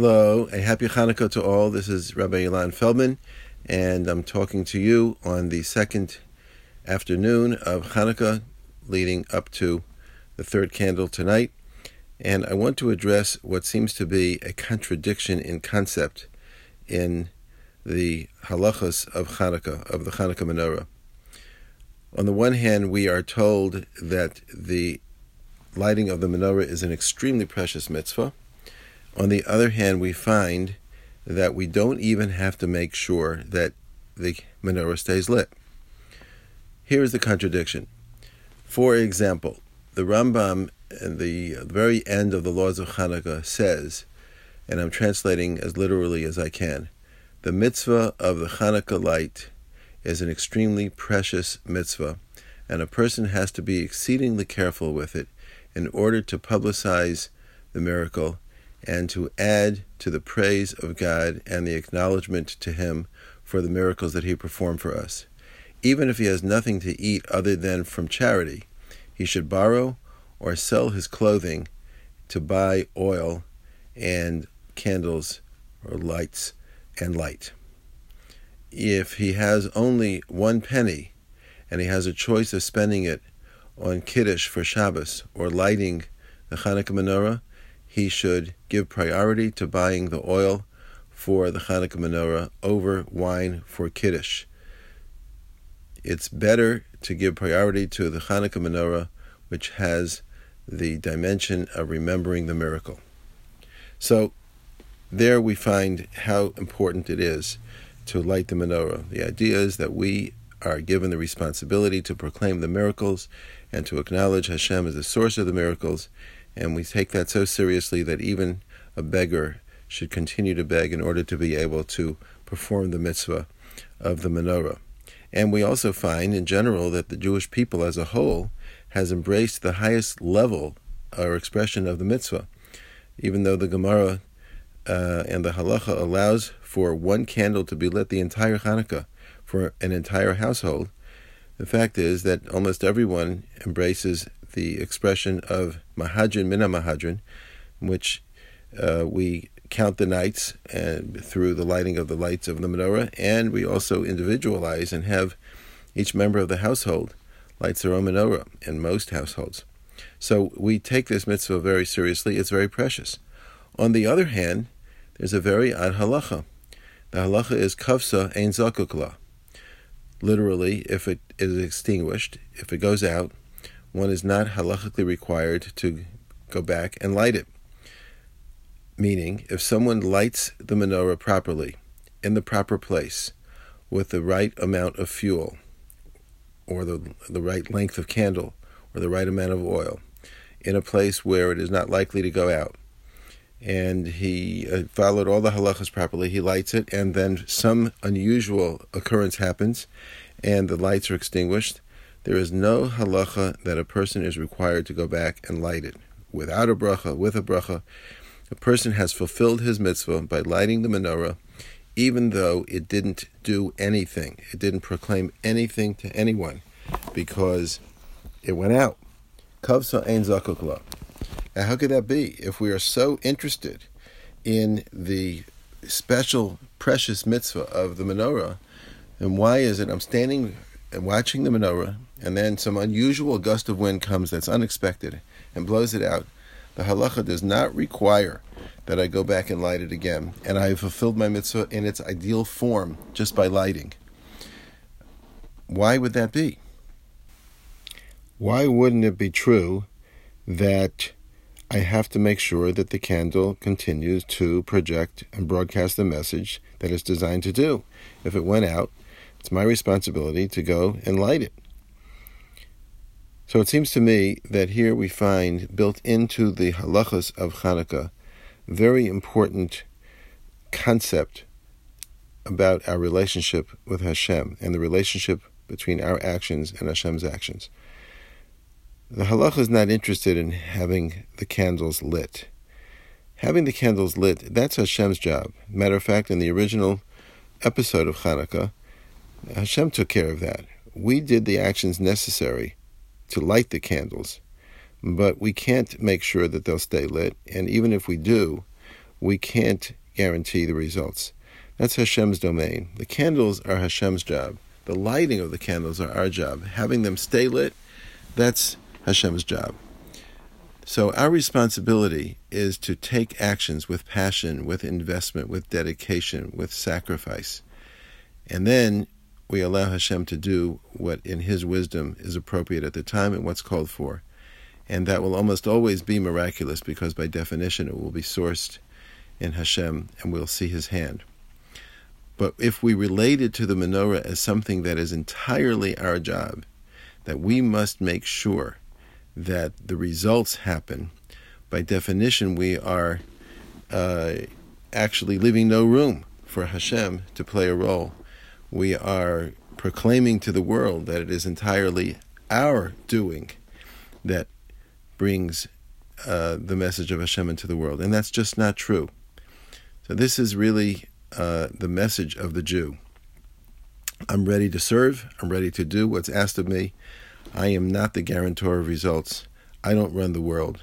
Hello, a happy Hanukkah to all. This is Rabbi Ilan Feldman, and I'm talking to you on the second afternoon of Hanukkah, leading up to the third candle tonight. And I want to address what seems to be a contradiction in concept in the halachas of Hanukkah, of the Hanukkah menorah. On the one hand, we are told that the lighting of the menorah is an extremely precious mitzvah. On the other hand, we find that we don't even have to make sure that the menorah stays lit. Here is the contradiction. For example, the Rambam at the very end of the Laws of Hanukkah says, and I'm translating as literally as I can, the mitzvah of the Hanukkah light is an extremely precious mitzvah, and a person has to be exceedingly careful with it in order to publicize the miracle and to add to the praise of God and the acknowledgement to Him for the miracles that He performed for us. Even if he has nothing to eat other than from charity, he should borrow or sell his clothing to buy oil and candles or lights and light. If he has only one penny and he has a choice of spending it on Kiddush for Shabbos or lighting the Hanukkah menorah, he should give priority to buying the oil for the Hanukkah menorah over wine for Kiddush. It's better to give priority to the Hanukkah menorah, which has the dimension of remembering the miracle. So, there we find how important it is to light the menorah. The idea is that we are given the responsibility to proclaim the miracles and to acknowledge Hashem as the source of the miracles and we take that so seriously that even a beggar should continue to beg in order to be able to perform the mitzvah of the menorah. And we also find in general that the Jewish people as a whole has embraced the highest level or expression of the mitzvah. Even though the Gemara uh, and the halacha allows for one candle to be lit the entire Hanukkah for an entire household, the fact is that almost everyone embraces the expression of Mehadrin min Hamehadrin, in which uh, we count the nights and through the lighting of the lights of the menorah, and we also individualize and have each member of the household lights their own menorah in most households. So we take this mitzvah very seriously. It's very precious. On the other hand, there's a very odd halacha. The halacha is kavsa ein zakukla. Literally, if it is extinguished, if it goes out, one is not halachically required to go back and light it. Meaning, if someone lights the menorah properly, in the proper place, with the right amount of fuel, or the, the right length of candle, or the right amount of oil, in a place where it is not likely to go out, and he uh, followed all the halachas properly, he lights it, and then some unusual occurrence happens, and the lights are extinguished, there is no halacha that a person is required to go back and light it. Without a bracha, with a bracha, a person has fulfilled his mitzvah by lighting the menorah, even though it didn't do anything. It didn't proclaim anything to anyone because it went out. Kavsa ein zakukla. Now, how could that be? If we are so interested in the special, precious mitzvah of the menorah, And why is it I'm standing and watching the menorah, and then some unusual gust of wind comes that's unexpected and blows it out, the halacha does not require that I go back and light it again, and I have fulfilled my mitzvah in its ideal form just by lighting. Why would that be? Why wouldn't it be true that I have to make sure that the candle continues to project and broadcast the message that it's designed to do? If it went out, it's my responsibility to go and light it. So it seems to me that here we find built into the halachas of Hanukkah very important concept about our relationship with Hashem and the relationship between our actions and Hashem's actions. The halacha is not interested in having the candles lit. Having the candles lit, that's Hashem's job. Matter of fact, in the original episode of Hanukkah, Hashem took care of that. We did the actions necessary to light the candles, but we can't make sure that they'll stay lit. And even if we do, we can't guarantee the results. That's Hashem's domain. The candles are Hashem's job. The lighting of the candles are our job. Having them stay lit, that's Hashem's job. So our responsibility is to take actions with passion, with investment, with dedication, with sacrifice. And then we allow Hashem to do what in His wisdom is appropriate at the time and what's called for. And that will almost always be miraculous because by definition it will be sourced in Hashem and we'll see His hand. But if we relate it to the menorah as something that is entirely our job, that we must make sure that the results happen, by definition, we are uh, actually leaving no room for Hashem to play a role we are proclaiming to the world that it is entirely our doing that brings uh, the message of Hashem into the world. And that's just not true. So, this is really uh, the message of the Jew. I'm ready to serve, I'm ready to do what's asked of me. I am not the guarantor of results. I don't run the world.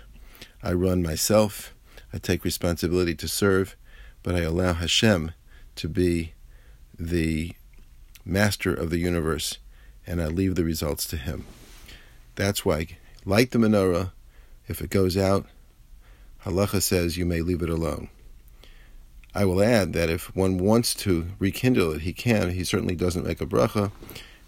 I run myself. I take responsibility to serve, but I allow Hashem to be the master of the universe, and I leave the results to him. That's why light the menorah. If it goes out, halacha says you may leave it alone. I will add that if one wants to rekindle it, he can. He certainly doesn't make a bracha,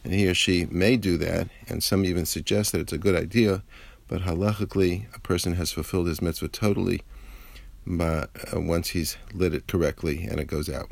and he or she may do that, and some even suggest that it's a good idea, but halachically, a person has fulfilled his mitzvah totally but, uh, once he's lit it correctly and it goes out.